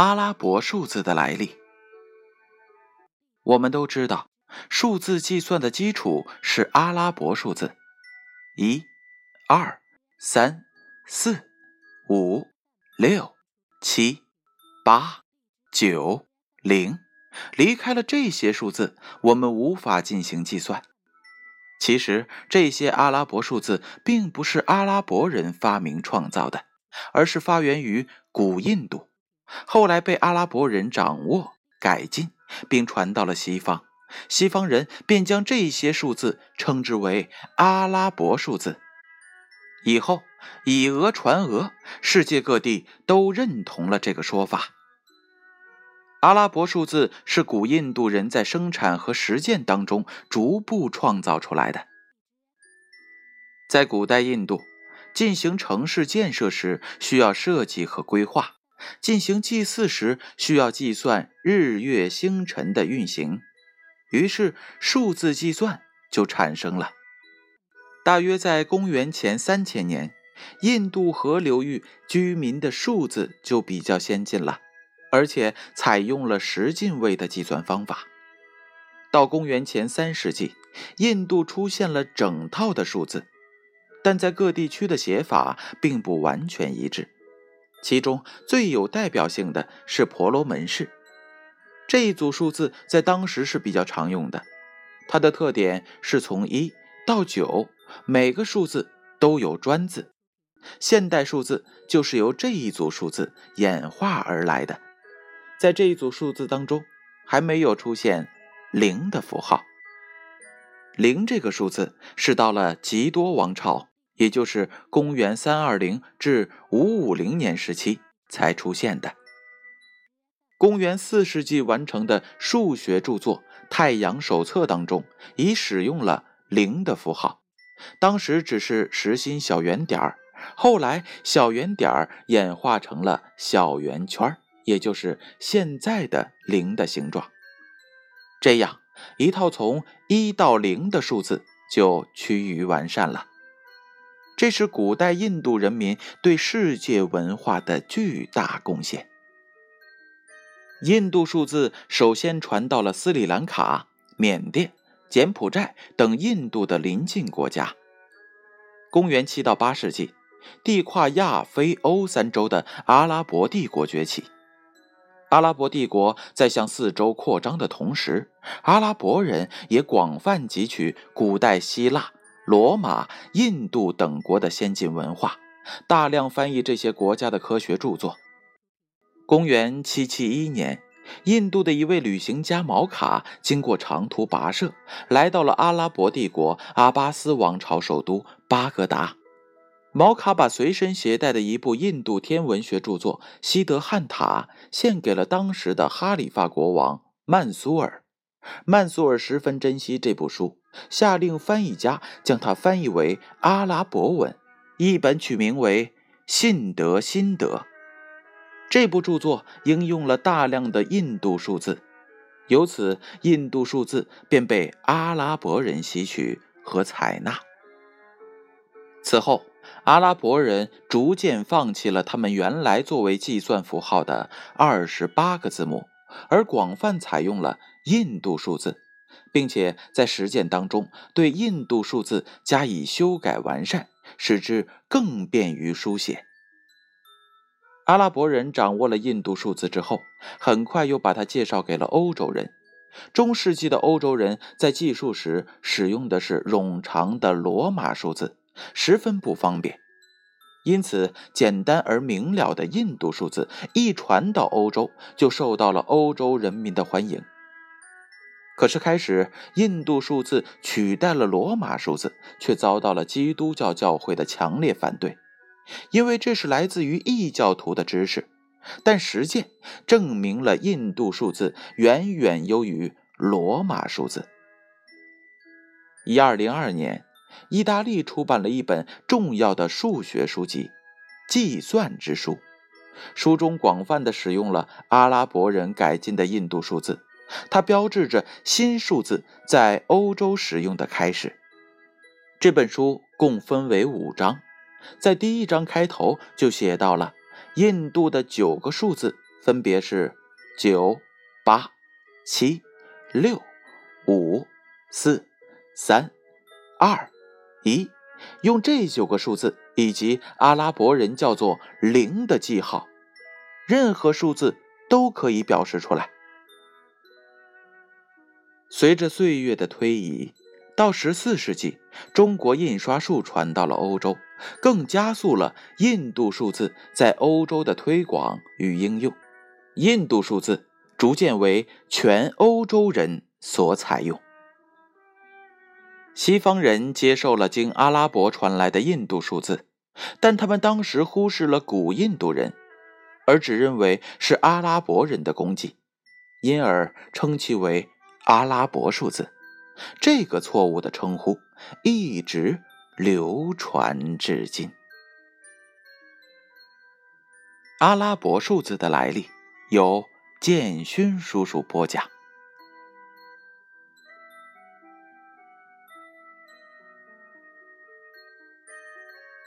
阿拉伯数字的来历。我们都知道，数字计算的基础是阿拉伯数字，一、二、三、四、五、六、七、八、九、零。离开了这些数字，我们无法进行计算。其实，这些阿拉伯数字并不是阿拉伯人发明创造的，而是发源于古印度，后来被阿拉伯人掌握、改进，并传到了西方。西方人便将这些数字称之为阿拉伯数字。以后以讹传讹，世界各地都认同了这个说法。阿拉伯数字是古印度人在生产和实践当中逐步创造出来的。在古代印度，进行城市建设时需要设计和规划；进行祭祀时需要计算日月星辰的运行，于是数字计算就产生了。大约在公元前三千年，印度河流域居民的数字就比较先进了。而且采用了十进位的计算方法。到公元前三世纪，印度出现了整套的数字，但在各地区的写法并不完全一致。其中最有代表性的是婆罗门式，这一组数字在当时是比较常用的。它的特点是从一到九，每个数字都有专字。现代数字就是由这一组数字演化而来的。在这一组数字当中，还没有出现零的符号。零这个数字是到了极多王朝，也就是公元三二零至五五零年时期才出现的。公元四世纪完成的数学著作《太阳手册》当中，已使用了零的符号。当时只是实心小圆点儿，后来小圆点儿演化成了小圆圈。也就是现在的零的形状，这样一套从一到零的数字就趋于完善了。这是古代印度人民对世界文化的巨大贡献。印度数字首先传到了斯里兰卡、缅甸、柬埔寨等印度的邻近国家。公元七到八世纪，地跨亚非欧三洲的阿拉伯帝国崛起。阿拉伯帝国在向四周扩张的同时，阿拉伯人也广泛汲取古代希腊、罗马、印度等国的先进文化，大量翻译这些国家的科学著作。公元771年，印度的一位旅行家毛卡经过长途跋涉，来到了阿拉伯帝国阿巴斯王朝首都巴格达。毛卡把随身携带的一部印度天文学著作《西德汉塔》献给了当时的哈里发国王曼苏尔。曼苏尔十分珍惜这部书，下令翻译家将它翻译为阿拉伯文，一本取名为《信德心得》。这部著作应用了大量的印度数字，由此印度数字便被阿拉伯人吸取和采纳。此后。阿拉伯人逐渐放弃了他们原来作为计算符号的二十八个字母，而广泛采用了印度数字，并且在实践当中对印度数字加以修改完善，使之更便于书写。阿拉伯人掌握了印度数字之后，很快又把它介绍给了欧洲人。中世纪的欧洲人在计数时使用的是冗长的罗马数字。十分不方便，因此简单而明了的印度数字一传到欧洲，就受到了欧洲人民的欢迎。可是开始，印度数字取代了罗马数字，却遭到了基督教教会的强烈反对，因为这是来自于异教徒的知识。但实践证明了印度数字远远优于罗马数字。一二零二年。意大利出版了一本重要的数学书籍《计算之书》，书中广泛的使用了阿拉伯人改进的印度数字，它标志着新数字在欧洲使用的开始。这本书共分为五章，在第一章开头就写到了印度的九个数字分别是九、八、七、六、五、四、三、二、一。用这九个数字以及阿拉伯人叫做“零”的记号，任何数字都可以表示出来。随着岁月的推移，到十四世纪，中国印刷术传到了欧洲，更加速了印度数字在欧洲的推广与应用。印度数字逐渐为全欧洲人所采用。西方人接受了经阿拉伯传来的印度数字，但他们当时忽视了古印度人，而只认为是阿拉伯人的功绩，因而称其为阿拉伯数字。这个错误的称呼一直流传至今。阿拉伯数字的来历，由建勋叔叔播讲。